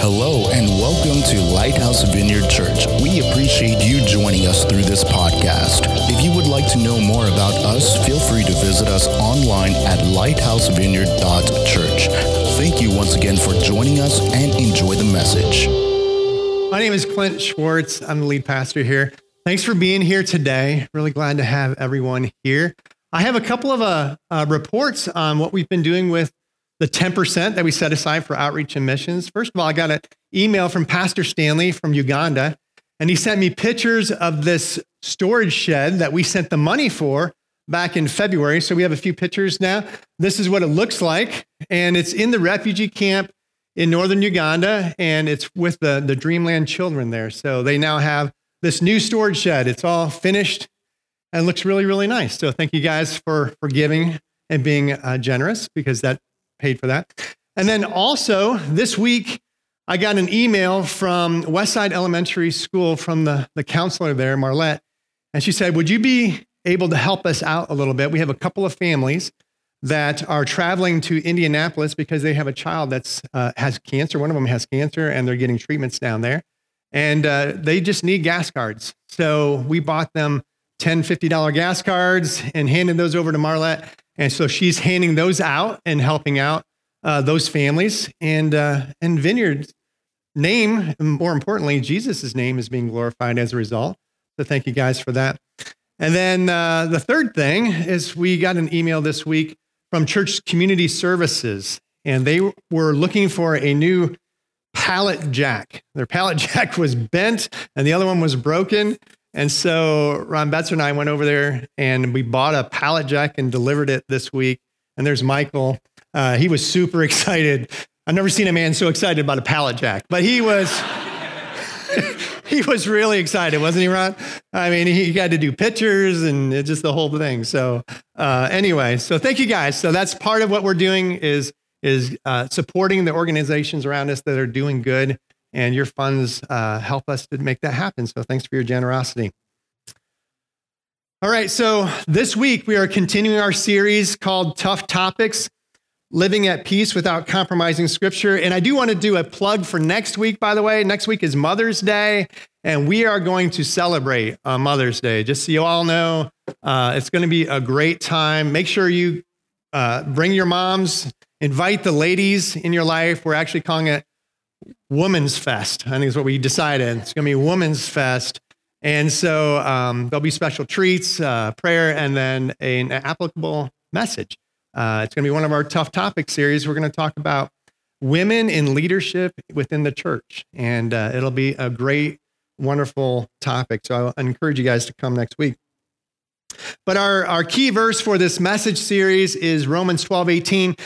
Hello and welcome to Lighthouse Vineyard Church. We appreciate you joining us through this podcast. If you would like to know more about us, feel free to visit us online at lighthousevineyard.church. Thank you once again for joining us and enjoy the message. My name is Clint Schwartz. I'm the lead pastor here. Thanks for being here today. Really glad to have everyone here. I have a couple of uh, uh, reports on what we've been doing with the 10% that we set aside for outreach and missions. First of all, I got an email from Pastor Stanley from Uganda, and he sent me pictures of this storage shed that we sent the money for back in February. So we have a few pictures now. This is what it looks like, and it's in the refugee camp in northern Uganda, and it's with the, the Dreamland children there. So they now have this new storage shed. It's all finished and looks really, really nice. So thank you guys for, for giving and being uh, generous because that paid for that. And then also this week, I got an email from Westside Elementary School from the, the counselor there, Marlette, and she said, Would you be able to help us out a little bit? We have a couple of families that are traveling to Indianapolis because they have a child that uh, has cancer. One of them has cancer, and they're getting treatments down there. And uh, they just need gas cards. So we bought them 10 $50 gas cards and handed those over to Marlette. And so she's handing those out and helping out uh, those families. And, uh, and Vineyard's name, more importantly, Jesus' name is being glorified as a result. So thank you guys for that. And then uh, the third thing is we got an email this week from Church Community Services, and they were looking for a new pallet jack. Their pallet jack was bent and the other one was broken. And so Ron Betzer and I went over there and we bought a pallet jack and delivered it this week. And there's Michael. Uh, he was super excited. I've never seen a man so excited about a pallet jack, but he was. he was really excited, wasn't he, Ron? I mean, he got to do pictures and just the whole thing. So, uh, anyway, so thank you guys. So that's part of what we're doing is is uh, supporting the organizations around us that are doing good and your funds uh, help us to make that happen. So thanks for your generosity. All right, so this week we are continuing our series called Tough Topics Living at Peace Without Compromising Scripture. And I do want to do a plug for next week, by the way. Next week is Mother's Day, and we are going to celebrate on Mother's Day. Just so you all know, uh, it's going to be a great time. Make sure you uh, bring your moms, invite the ladies in your life. We're actually calling it Women's Fest. I think is what we decided. It's going to be Women's Fest. And so um, there'll be special treats, uh, prayer, and then an applicable message. Uh, it's going to be one of our tough topic series. We're going to talk about women in leadership within the church. And uh, it'll be a great, wonderful topic. So I encourage you guys to come next week. But our, our key verse for this message series is Romans 12 18.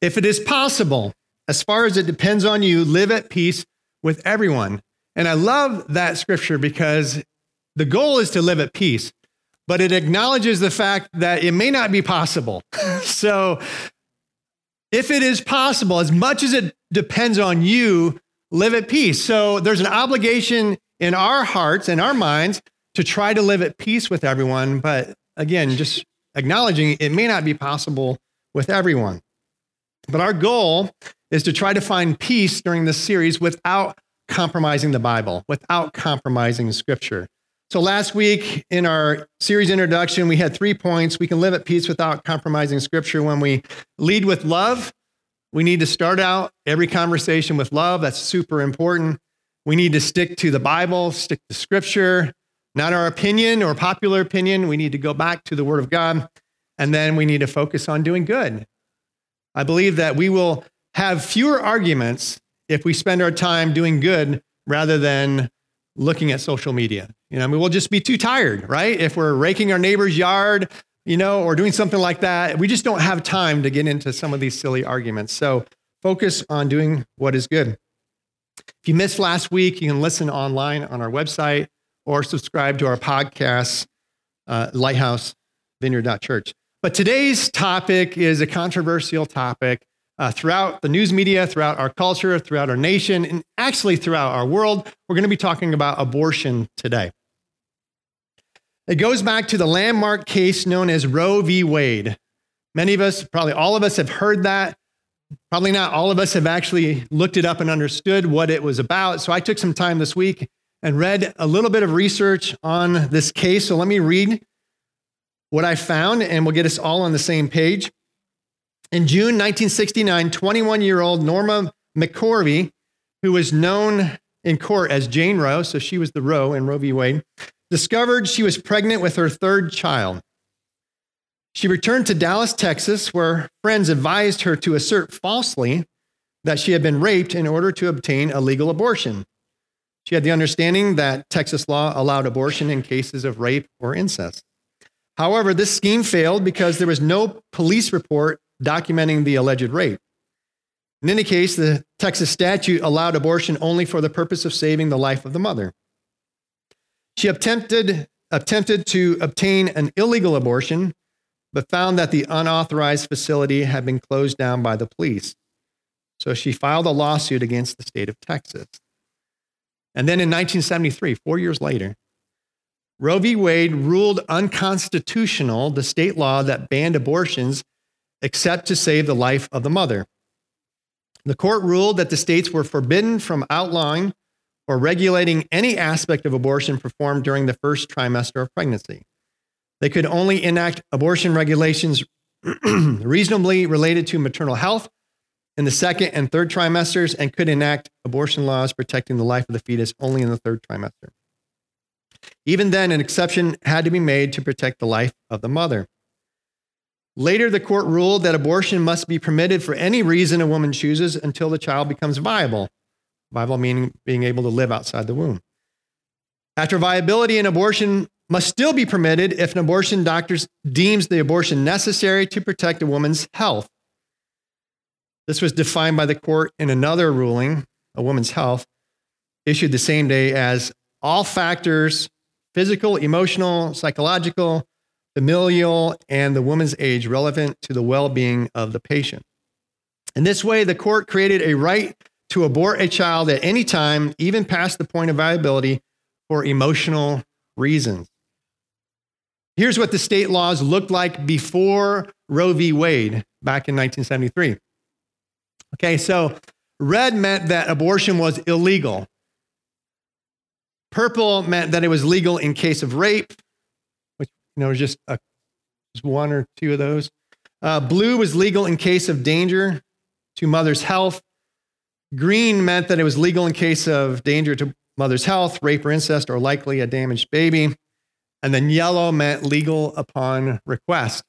If it is possible, as far as it depends on you, live at peace with everyone. And I love that scripture because the goal is to live at peace, but it acknowledges the fact that it may not be possible. so, if it is possible, as much as it depends on you, live at peace. So, there's an obligation in our hearts and our minds to try to live at peace with everyone. But again, just acknowledging it may not be possible with everyone. But our goal is to try to find peace during this series without compromising the Bible, without compromising scripture. So last week in our series introduction, we had three points. We can live at peace without compromising scripture when we lead with love. We need to start out every conversation with love. That's super important. We need to stick to the Bible, stick to scripture, not our opinion or popular opinion. We need to go back to the word of God. And then we need to focus on doing good. I believe that we will have fewer arguments if we spend our time doing good rather than looking at social media. You know, I mean, we'll just be too tired, right? If we're raking our neighbor's yard, you know, or doing something like that, we just don't have time to get into some of these silly arguments. So focus on doing what is good. If you missed last week, you can listen online on our website or subscribe to our podcast, uh, Church. But today's topic is a controversial topic uh, throughout the news media, throughout our culture, throughout our nation, and actually throughout our world. We're going to be talking about abortion today. It goes back to the landmark case known as Roe v. Wade. Many of us, probably all of us, have heard that. probably not all of us have actually looked it up and understood what it was about. So I took some time this week and read a little bit of research on this case. So let me read what I found, and we'll get us all on the same page. In June 1969, 21 year old Norma McCorvey, who was known in court as Jane Roe, so she was the Roe in Roe v. Wade, discovered she was pregnant with her third child. She returned to Dallas, Texas, where friends advised her to assert falsely that she had been raped in order to obtain a legal abortion. She had the understanding that Texas law allowed abortion in cases of rape or incest. However, this scheme failed because there was no police report documenting the alleged rape. In any case, the Texas statute allowed abortion only for the purpose of saving the life of the mother. She attempted, attempted to obtain an illegal abortion, but found that the unauthorized facility had been closed down by the police. So she filed a lawsuit against the state of Texas. And then in 1973, four years later, Roe v. Wade ruled unconstitutional the state law that banned abortions except to save the life of the mother. The court ruled that the states were forbidden from outlawing or regulating any aspect of abortion performed during the first trimester of pregnancy. They could only enact abortion regulations reasonably related to maternal health in the second and third trimesters and could enact abortion laws protecting the life of the fetus only in the third trimester. Even then, an exception had to be made to protect the life of the mother. Later, the court ruled that abortion must be permitted for any reason a woman chooses until the child becomes viable. Viable meaning being able to live outside the womb. After viability, an abortion must still be permitted if an abortion doctor deems the abortion necessary to protect a woman's health. This was defined by the court in another ruling, a woman's health, issued the same day as all factors physical, emotional, psychological, familial, and the woman's age relevant to the well being of the patient. In this way, the court created a right to abort a child at any time, even past the point of viability, for emotional reasons. Here's what the state laws looked like before Roe v. Wade back in 1973. Okay, so red meant that abortion was illegal. Purple meant that it was legal in case of rape, you know just, a, just one or two of those. Uh, blue was legal in case of danger to mother's health. Green meant that it was legal in case of danger to mother's health, rape or incest, or likely a damaged baby. And then yellow meant legal upon request.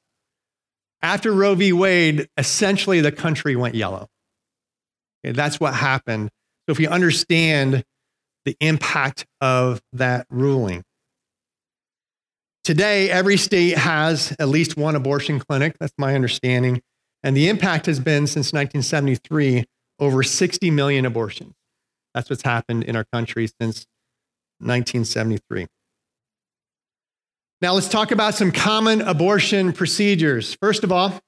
After Roe v. Wade, essentially the country went yellow. Okay, that's what happened. So if you understand the impact of that ruling. Today, every state has at least one abortion clinic. That's my understanding. And the impact has been since 1973 over 60 million abortions. That's what's happened in our country since 1973. Now, let's talk about some common abortion procedures. First of all,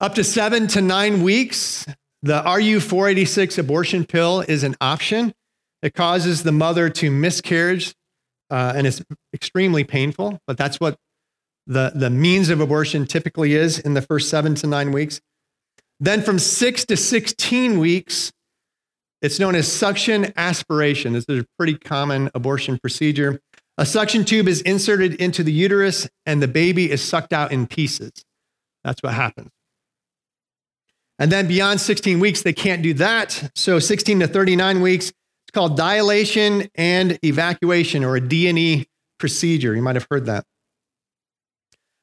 up to seven to nine weeks, the RU 486 abortion pill is an option. It causes the mother to miscarriage, uh, and it's extremely painful, but that's what the, the means of abortion typically is in the first seven to nine weeks. Then from six to 16 weeks, it's known as suction aspiration. This is a pretty common abortion procedure. A suction tube is inserted into the uterus and the baby is sucked out in pieces. That's what happens. And then beyond 16 weeks, they can't do that. So 16 to 39 weeks, it's called dilation and evacuation or a D&E procedure. You might have heard that.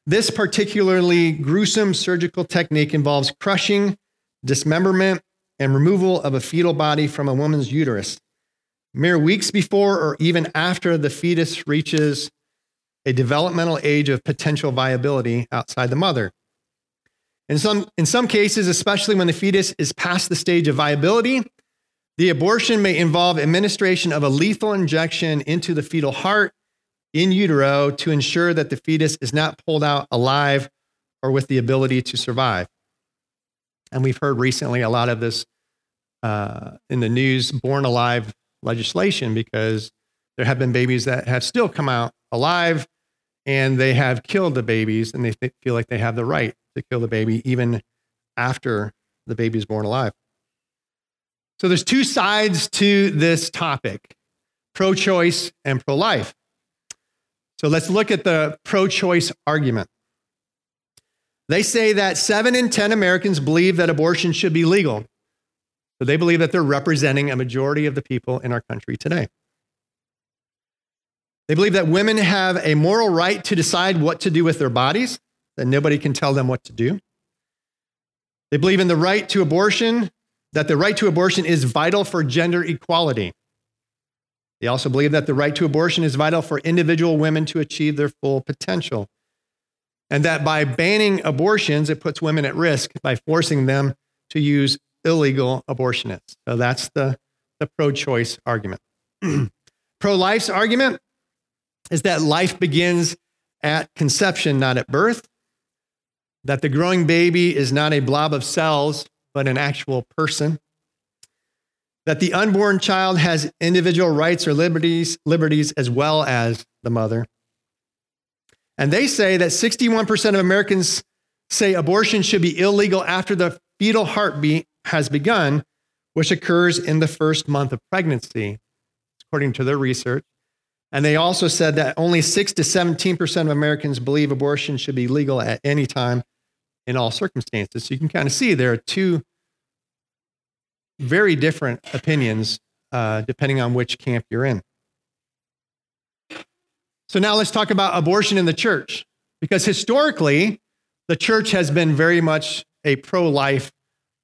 This particularly gruesome surgical technique involves crushing, dismemberment, and removal of a fetal body from a woman's uterus. Mere weeks before or even after the fetus reaches a developmental age of potential viability outside the mother. In some, in some cases, especially when the fetus is past the stage of viability, the abortion may involve administration of a lethal injection into the fetal heart in utero to ensure that the fetus is not pulled out alive or with the ability to survive. And we've heard recently a lot of this uh, in the news born alive legislation because there have been babies that have still come out alive and they have killed the babies and they feel like they have the right to kill the baby even after the baby is born alive. So there's two sides to this topic pro choice and pro life. So let's look at the pro choice argument. They say that seven in 10 Americans believe that abortion should be legal. So they believe that they're representing a majority of the people in our country today. They believe that women have a moral right to decide what to do with their bodies, that nobody can tell them what to do. They believe in the right to abortion, that the right to abortion is vital for gender equality. They also believe that the right to abortion is vital for individual women to achieve their full potential. And that by banning abortions, it puts women at risk by forcing them to use illegal abortionists. So that's the, the pro choice argument. pro life's argument is that life begins at conception, not at birth, that the growing baby is not a blob of cells, but an actual person, that the unborn child has individual rights or liberties, liberties as well as the mother. And they say that 61% of Americans say abortion should be illegal after the fetal heartbeat has begun, which occurs in the first month of pregnancy, according to their research. And they also said that only 6 to 17% of Americans believe abortion should be legal at any time in all circumstances. So you can kind of see there are two very different opinions uh, depending on which camp you're in. So now let's talk about abortion in the church, because historically, the church has been very much a pro life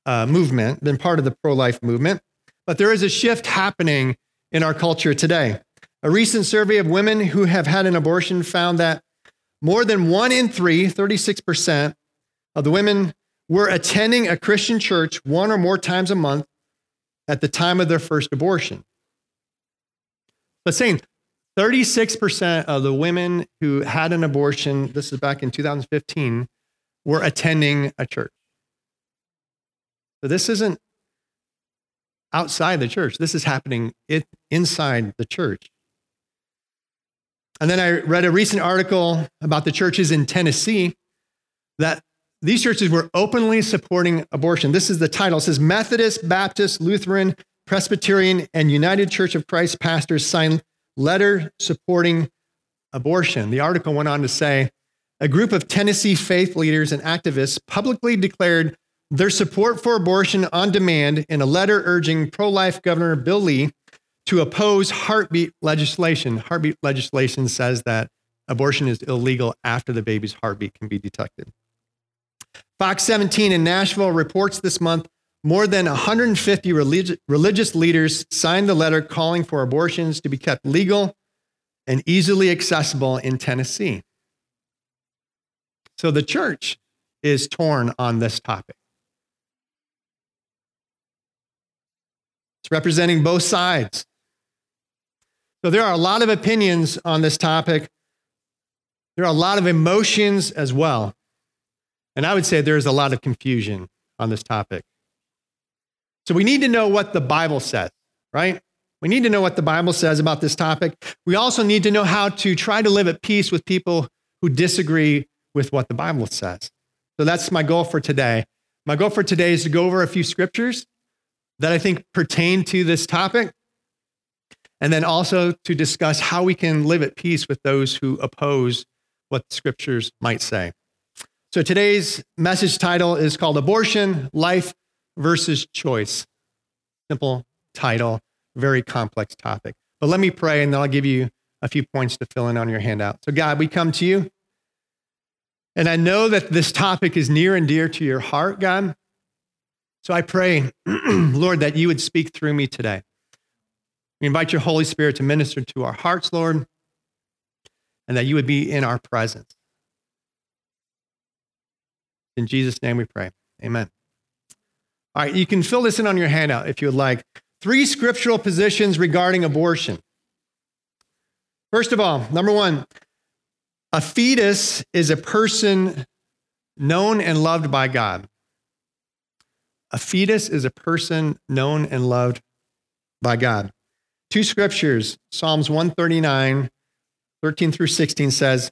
uh, movement, been part of the pro life movement. But there is a shift happening in our culture today. A recent survey of women who have had an abortion found that more than one in three, 36% of the women, were attending a Christian church one or more times a month at the time of their first abortion. But saying 36% of the women who had an abortion, this is back in 2015, were attending a church. So this isn't outside the church, this is happening inside the church. And then I read a recent article about the churches in Tennessee that these churches were openly supporting abortion. This is the title. It says Methodist, Baptist, Lutheran, Presbyterian, and United Church of Christ pastors signed letter supporting abortion. The article went on to say a group of Tennessee faith leaders and activists publicly declared their support for abortion on demand in a letter urging pro life Governor Bill Lee to oppose heartbeat legislation. Heartbeat legislation says that abortion is illegal after the baby's heartbeat can be detected. Fox 17 in Nashville reports this month more than 150 religi- religious leaders signed the letter calling for abortions to be kept legal and easily accessible in Tennessee. So the church is torn on this topic. It's representing both sides. So there are a lot of opinions on this topic. There are a lot of emotions as well. And I would say there's a lot of confusion on this topic. So we need to know what the Bible says, right? We need to know what the Bible says about this topic. We also need to know how to try to live at peace with people who disagree with what the Bible says. So that's my goal for today. My goal for today is to go over a few scriptures that I think pertain to this topic, and then also to discuss how we can live at peace with those who oppose what the scriptures might say. So today's message title is called Abortion, Life versus Choice. Simple title, very complex topic. But let me pray and then I'll give you a few points to fill in on your handout. So, God, we come to you. And I know that this topic is near and dear to your heart, God. So I pray, Lord, that you would speak through me today. We invite your Holy Spirit to minister to our hearts, Lord, and that you would be in our presence. In Jesus' name we pray. Amen. All right, you can fill this in on your handout if you would like. Three scriptural positions regarding abortion. First of all, number one, a fetus is a person known and loved by God. A fetus is a person known and loved by God. Two scriptures, Psalms 139, 13 through 16 says,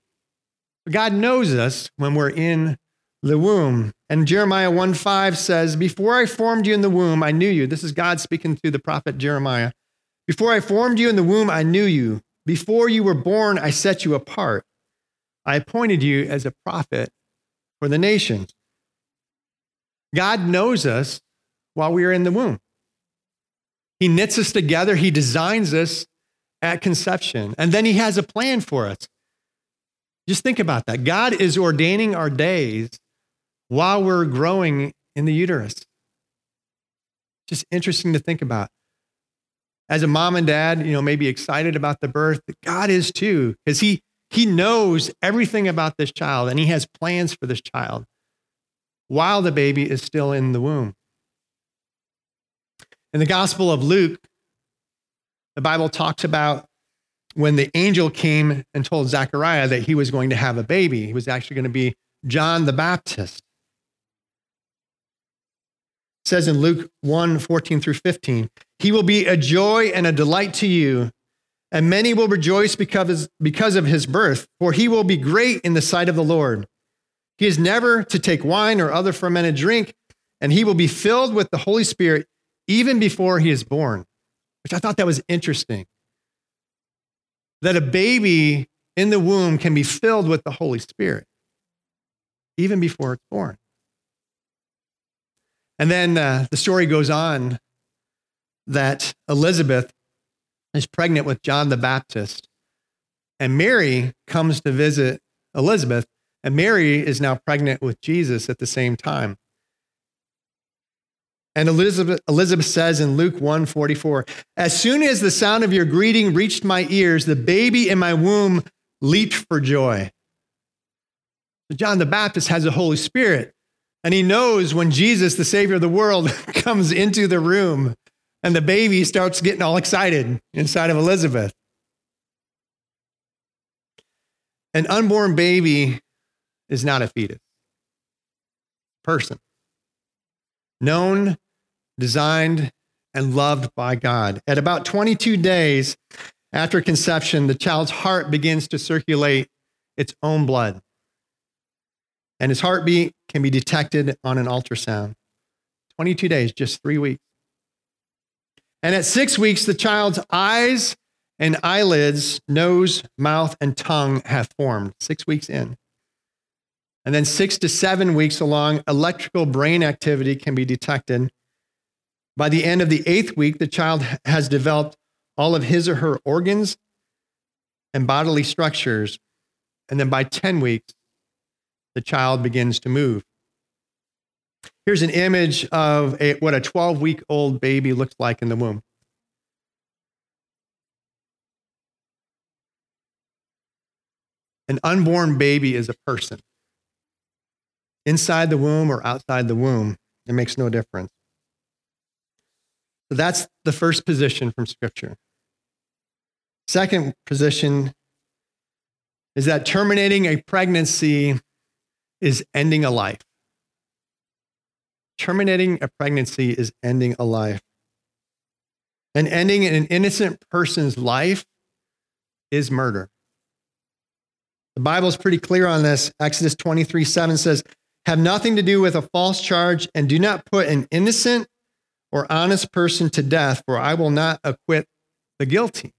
God knows us when we're in the womb. And Jeremiah 1 5 says, Before I formed you in the womb, I knew you. This is God speaking to the prophet Jeremiah. Before I formed you in the womb, I knew you. Before you were born, I set you apart. I appointed you as a prophet for the nations. God knows us while we are in the womb. He knits us together, He designs us at conception, and then He has a plan for us. Just think about that. God is ordaining our days while we're growing in the uterus. Just interesting to think about. As a mom and dad, you know, maybe excited about the birth, God is too, because He He knows everything about this child and He has plans for this child while the baby is still in the womb. In the Gospel of Luke, the Bible talks about when the angel came and told Zechariah that he was going to have a baby. He was actually going to be John the Baptist. It says in Luke 1 14 through 15, He will be a joy and a delight to you, and many will rejoice because, because of his birth, for he will be great in the sight of the Lord. He is never to take wine or other fermented drink, and he will be filled with the Holy Spirit even before he is born, which I thought that was interesting. That a baby in the womb can be filled with the Holy Spirit even before it's born. And then uh, the story goes on that Elizabeth is pregnant with John the Baptist, and Mary comes to visit Elizabeth, and Mary is now pregnant with Jesus at the same time. And Elizabeth, Elizabeth says in Luke 1:44, as soon as the sound of your greeting reached my ears, the baby in my womb leaped for joy. John the Baptist has the Holy Spirit, and he knows when Jesus, the Savior of the world, comes into the room and the baby starts getting all excited inside of Elizabeth. An unborn baby is not a fetus, person known, designed, and loved by God. At about 22 days after conception, the child's heart begins to circulate its own blood. And his heartbeat can be detected on an ultrasound. 22 days, just three weeks. And at six weeks, the child's eyes and eyelids, nose, mouth, and tongue have formed, six weeks in. And then six to seven weeks along, electrical brain activity can be detected. By the end of the eighth week, the child has developed all of his or her organs and bodily structures. And then by 10 weeks, the child begins to move. Here's an image of a, what a 12 week old baby looks like in the womb. An unborn baby is a person inside the womb or outside the womb. It makes no difference. So that's the first position from Scripture. Second position is that terminating a pregnancy is ending a life. Terminating a pregnancy is ending a life. And ending an innocent person's life is murder. The Bible is pretty clear on this. Exodus 23 7 says, have nothing to do with a false charge, and do not put an innocent or honest person to death, for I will not acquit the guilty.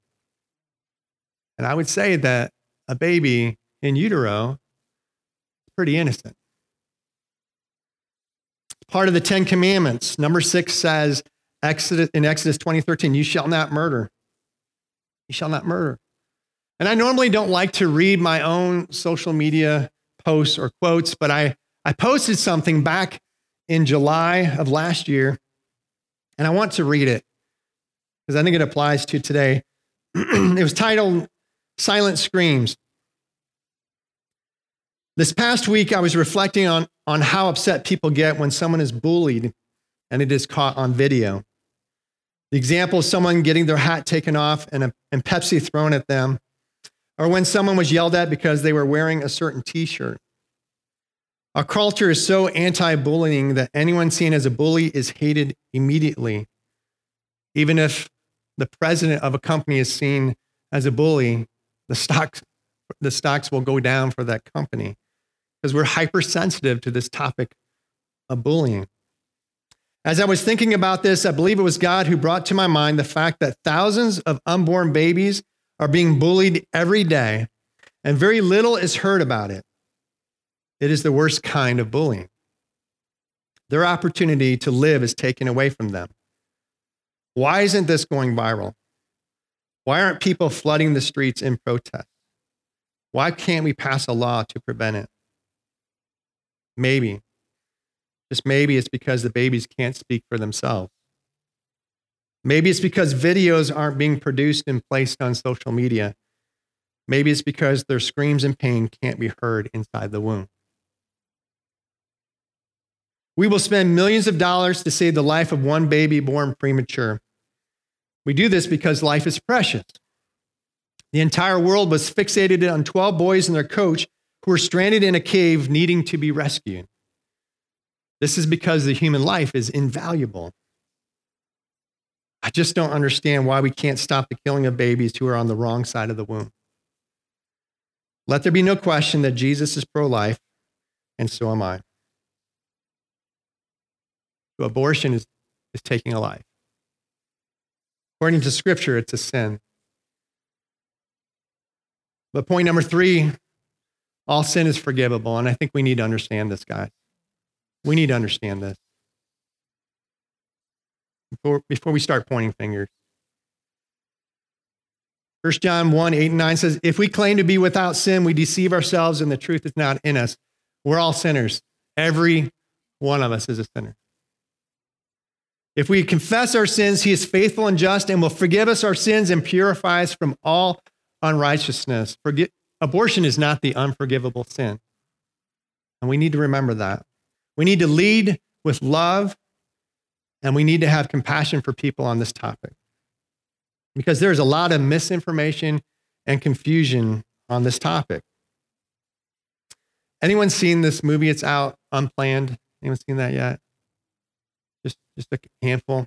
And I would say that a baby in utero is pretty innocent. Part of the Ten Commandments. Number six says Exodus, in Exodus 2013, you shall not murder. You shall not murder. And I normally don't like to read my own social media posts or quotes, but I I posted something back in July of last year, and I want to read it because I think it applies to today. it was titled Silent Screams. This past week, I was reflecting on, on how upset people get when someone is bullied and it is caught on video. The example of someone getting their hat taken off and, a, and Pepsi thrown at them, or when someone was yelled at because they were wearing a certain t shirt. Our culture is so anti bullying that anyone seen as a bully is hated immediately. Even if the president of a company is seen as a bully, the stocks, the stocks will go down for that company because we're hypersensitive to this topic of bullying. As I was thinking about this, I believe it was God who brought to my mind the fact that thousands of unborn babies are being bullied every day, and very little is heard about it. It is the worst kind of bullying. Their opportunity to live is taken away from them. Why isn't this going viral? Why aren't people flooding the streets in protest? Why can't we pass a law to prevent it? Maybe, just maybe it's because the babies can't speak for themselves. Maybe it's because videos aren't being produced and placed on social media. Maybe it's because their screams and pain can't be heard inside the womb. We will spend millions of dollars to save the life of one baby born premature. We do this because life is precious. The entire world was fixated on 12 boys and their coach who were stranded in a cave needing to be rescued. This is because the human life is invaluable. I just don't understand why we can't stop the killing of babies who are on the wrong side of the womb. Let there be no question that Jesus is pro life, and so am I. Abortion is, is taking a life. According to Scripture, it's a sin. But point number three all sin is forgivable. And I think we need to understand this, guys. We need to understand this before, before we start pointing fingers. 1 John 1 8 and 9 says, If we claim to be without sin, we deceive ourselves and the truth is not in us. We're all sinners. Every one of us is a sinner. If we confess our sins, he is faithful and just and will forgive us our sins and purify us from all unrighteousness. Abortion is not the unforgivable sin. And we need to remember that. We need to lead with love and we need to have compassion for people on this topic because there's a lot of misinformation and confusion on this topic. Anyone seen this movie? It's out unplanned. Anyone seen that yet? Just just a handful.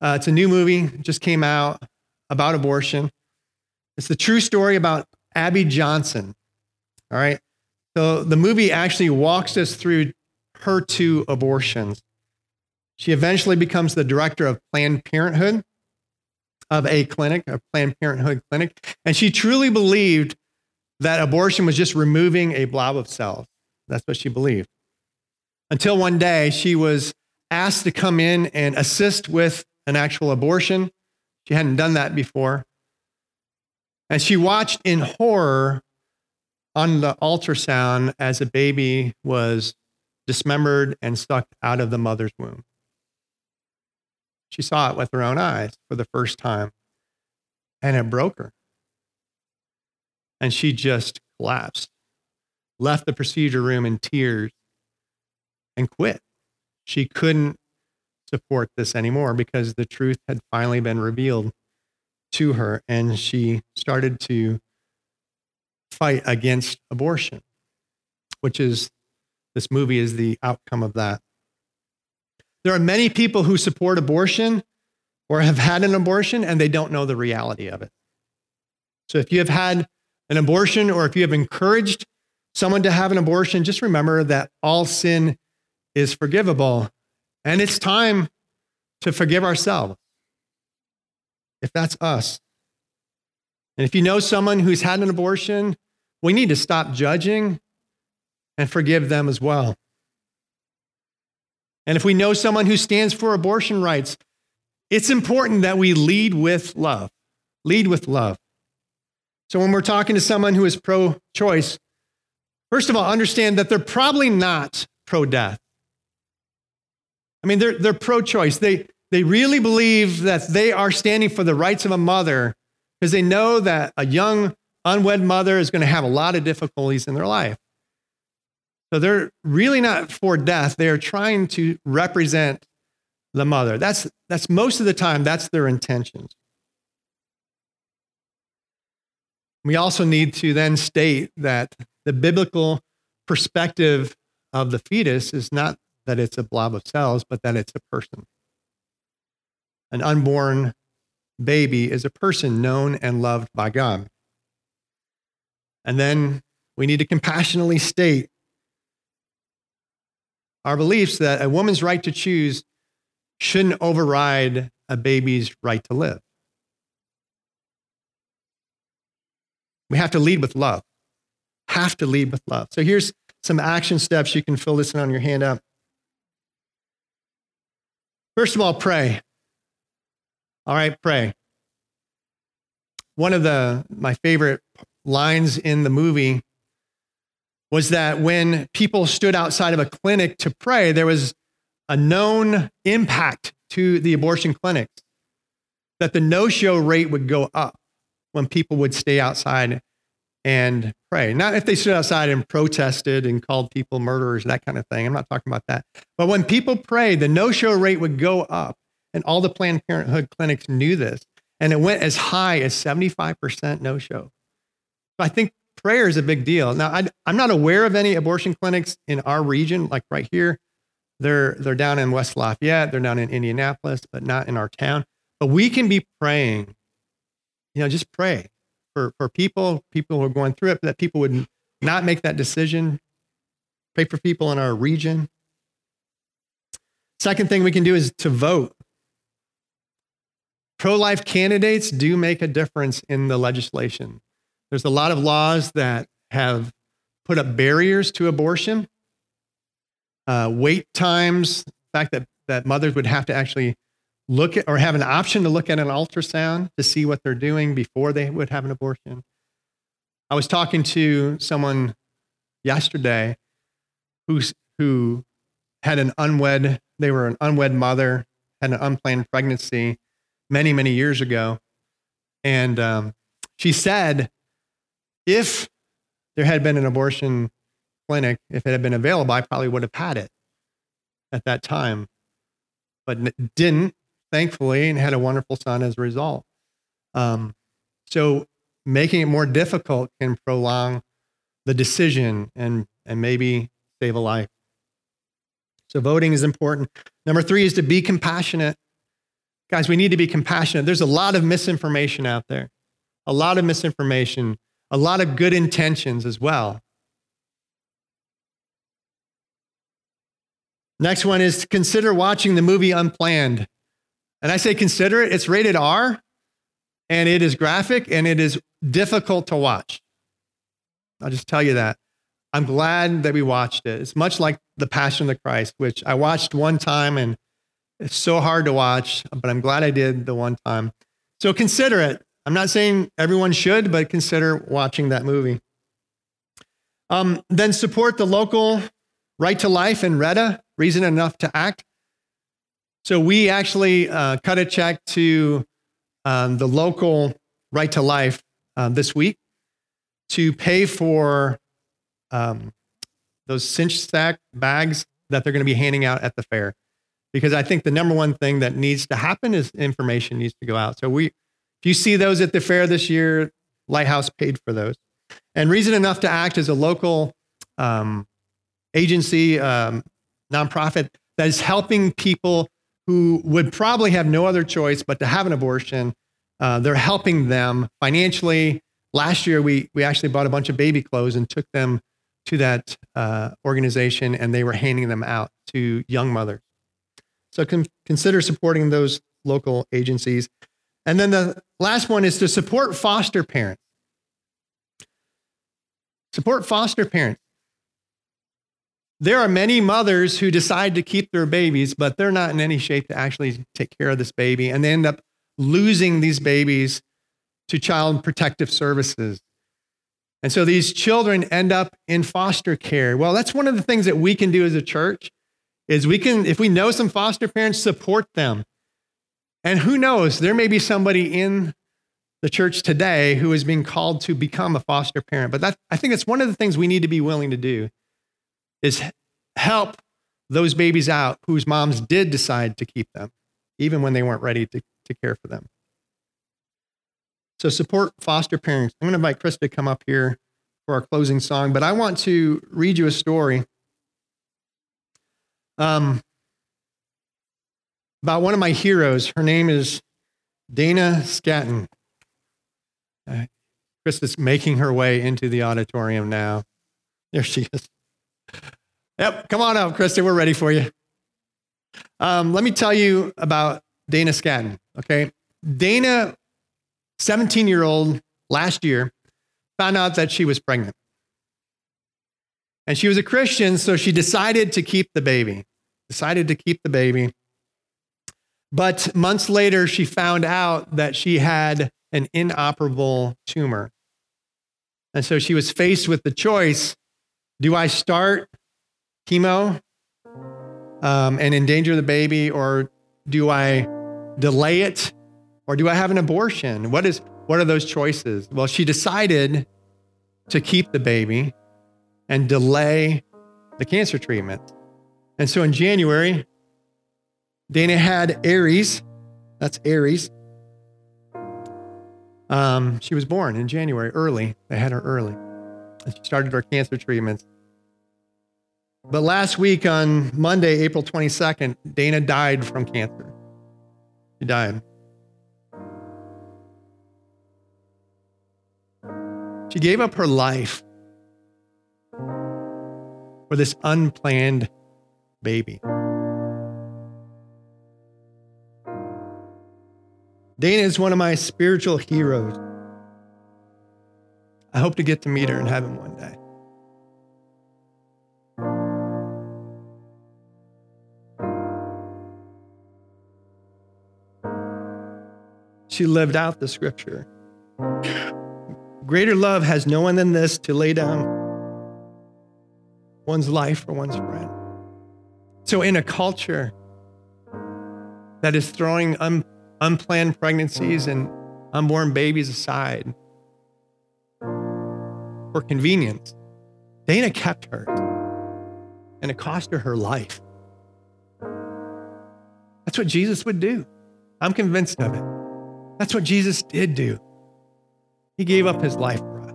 Uh, it's a new movie, just came out about abortion. It's the true story about Abby Johnson. All right. So the movie actually walks us through her two abortions. She eventually becomes the director of Planned Parenthood, of a clinic, a Planned Parenthood clinic. And she truly believed that abortion was just removing a blob of cells. That's what she believed. Until one day she was asked to come in and assist with an actual abortion. She hadn't done that before. And she watched in horror on the ultrasound as a baby was dismembered and sucked out of the mother's womb. She saw it with her own eyes for the first time, and it broke her. And she just collapsed, left the procedure room in tears, and quit. She couldn't support this anymore because the truth had finally been revealed to her, and she started to fight against abortion, which is this movie is the outcome of that. There are many people who support abortion or have had an abortion and they don't know the reality of it. So if you have had an abortion or if you have encouraged someone to have an abortion, just remember that all sin is forgivable. And it's time to forgive ourselves if that's us. And if you know someone who's had an abortion, we need to stop judging and forgive them as well. And if we know someone who stands for abortion rights, it's important that we lead with love. Lead with love. So when we're talking to someone who is pro choice, first of all, understand that they're probably not pro death. I mean, they're, they're pro choice. They, they really believe that they are standing for the rights of a mother because they know that a young unwed mother is going to have a lot of difficulties in their life. So they're really not for death. They are trying to represent the mother. That's, that's most of the time, that's their intentions. We also need to then state that the biblical perspective of the fetus is not that it's a blob of cells, but that it's a person. An unborn baby is a person known and loved by God. And then we need to compassionately state our beliefs that a woman's right to choose shouldn't override a baby's right to live. We have to lead with love. Have to lead with love. So here's some action steps. You can fill this in on your handout. First of all, pray. All right, pray. One of the my favorite lines in the movie was that when people stood outside of a clinic to pray, there was a known impact to the abortion clinics, that the no show rate would go up when people would stay outside and pray. Not if they stood outside and protested and called people murderers, that kind of thing. I'm not talking about that. But when people prayed, the no show rate would go up. And all the Planned Parenthood clinics knew this. And it went as high as 75% no show. So I think prayer is a big deal. Now, I, am not aware of any abortion clinics in our region, like right here. They're, they're down in West Lafayette, they're down in Indianapolis, but not in our town. But we can be praying, you know, just pray for, for people, people who are going through it, that people would not make that decision. Pray for people in our region. Second thing we can do is to vote. Pro life candidates do make a difference in the legislation. There's a lot of laws that have put up barriers to abortion uh, wait times, the fact that, that mothers would have to actually look at or have an option to look at an ultrasound to see what they're doing before they would have an abortion. I was talking to someone yesterday who's, who had an unwed, they were an unwed mother, had an unplanned pregnancy many, many years ago. And um, she said, if there had been an abortion clinic, if it had been available, I probably would have had it at that time, but it didn't, thankfully, and had a wonderful son as a result. Um, so making it more difficult can prolong the decision and, and maybe save a life. So voting is important. Number three is to be compassionate. Guys, we need to be compassionate. There's a lot of misinformation out there, a lot of misinformation, a lot of good intentions as well. Next one is to consider watching the movie Unplanned. And I say consider it, it's rated R and it is graphic and it is difficult to watch. I'll just tell you that. I'm glad that we watched it. It's much like The Passion of the Christ, which I watched one time and it's so hard to watch, but I'm glad I did the one time. So consider it. I'm not saying everyone should, but consider watching that movie. Um, then support the local Right to Life and Retta reason enough to act. So we actually uh, cut a check to um, the local Right to Life uh, this week to pay for um, those cinch sack bags that they're going to be handing out at the fair. Because I think the number one thing that needs to happen is information needs to go out. So we, if you see those at the fair this year, Lighthouse paid for those. And Reason Enough to Act is a local um, agency, um, nonprofit that is helping people who would probably have no other choice but to have an abortion. Uh, they're helping them financially. Last year, we, we actually bought a bunch of baby clothes and took them to that uh, organization, and they were handing them out to young mothers. So con- consider supporting those local agencies. And then the last one is to support foster parents. Support foster parents. There are many mothers who decide to keep their babies, but they're not in any shape to actually take care of this baby, and they end up losing these babies to child protective services. And so these children end up in foster care. Well, that's one of the things that we can do as a church is we can if we know some foster parents support them. And who knows, there may be somebody in the church today who is being called to become a foster parent. But that, I think it's one of the things we need to be willing to do is help those babies out whose moms did decide to keep them, even when they weren't ready to, to care for them. So support foster parents. I'm going to invite Chris to come up here for our closing song, but I want to read you a story um, about one of my heroes. Her name is Dana Scatton. Uh, is making her way into the auditorium now. There she is. Yep, come on up, Krista. We're ready for you. Um, let me tell you about Dana Scaton. Okay. Dana, 17 year old, last year, found out that she was pregnant. And she was a Christian, so she decided to keep the baby, decided to keep the baby. But months later, she found out that she had an inoperable tumor. And so she was faced with the choice do I start chemo um, and endanger the baby, or do I delay it, or do I have an abortion? What, is, what are those choices? Well, she decided to keep the baby and delay the cancer treatment. And so in January, Dana had Aries. That's Aries. Um, she was born in January, early. They had her early. And she started her cancer treatments. But last week on Monday, April 22nd, Dana died from cancer. She died. She gave up her life for this unplanned baby. Dana is one of my spiritual heroes. I hope to get to meet her in heaven one day. She lived out the scripture. Greater love has no one than this to lay down one's life for one's friend. So, in a culture that is throwing un- unplanned pregnancies and unborn babies aside for convenience. Dana kept her, and it cost her her life. That's what Jesus would do. I'm convinced of it. That's what Jesus did do. He gave up his life for us.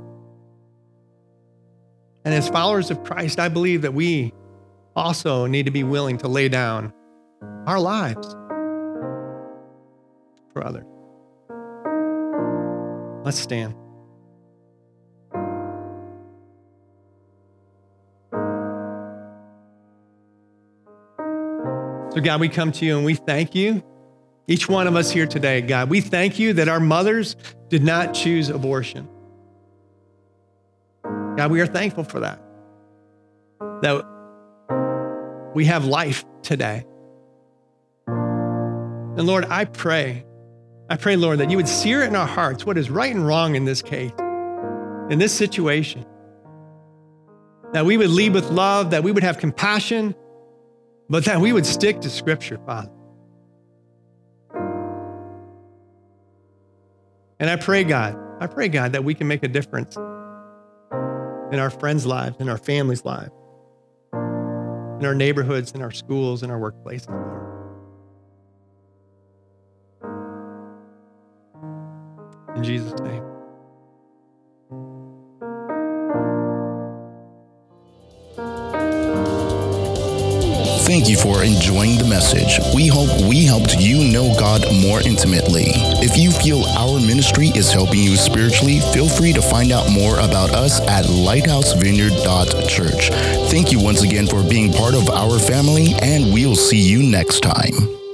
And as followers of Christ, I believe that we also need to be willing to lay down our lives for others. Let's stand. So, God, we come to you and we thank you. Each one of us here today, God, we thank you that our mothers did not choose abortion. God, we are thankful for that. That we have life today. And Lord, I pray I pray, Lord, that you would sear in our hearts what is right and wrong in this case, in this situation. That we would lead with love, that we would have compassion, but that we would stick to Scripture, Father. And I pray, God, I pray, God, that we can make a difference in our friends' lives, in our families' lives, in our neighborhoods, in our schools, in our workplaces, Lord. In Jesus' name. Thank you for enjoying the message. We hope we helped you know God more intimately. If you feel our ministry is helping you spiritually, feel free to find out more about us at lighthousevineyard.church. Thank you once again for being part of our family, and we'll see you next time.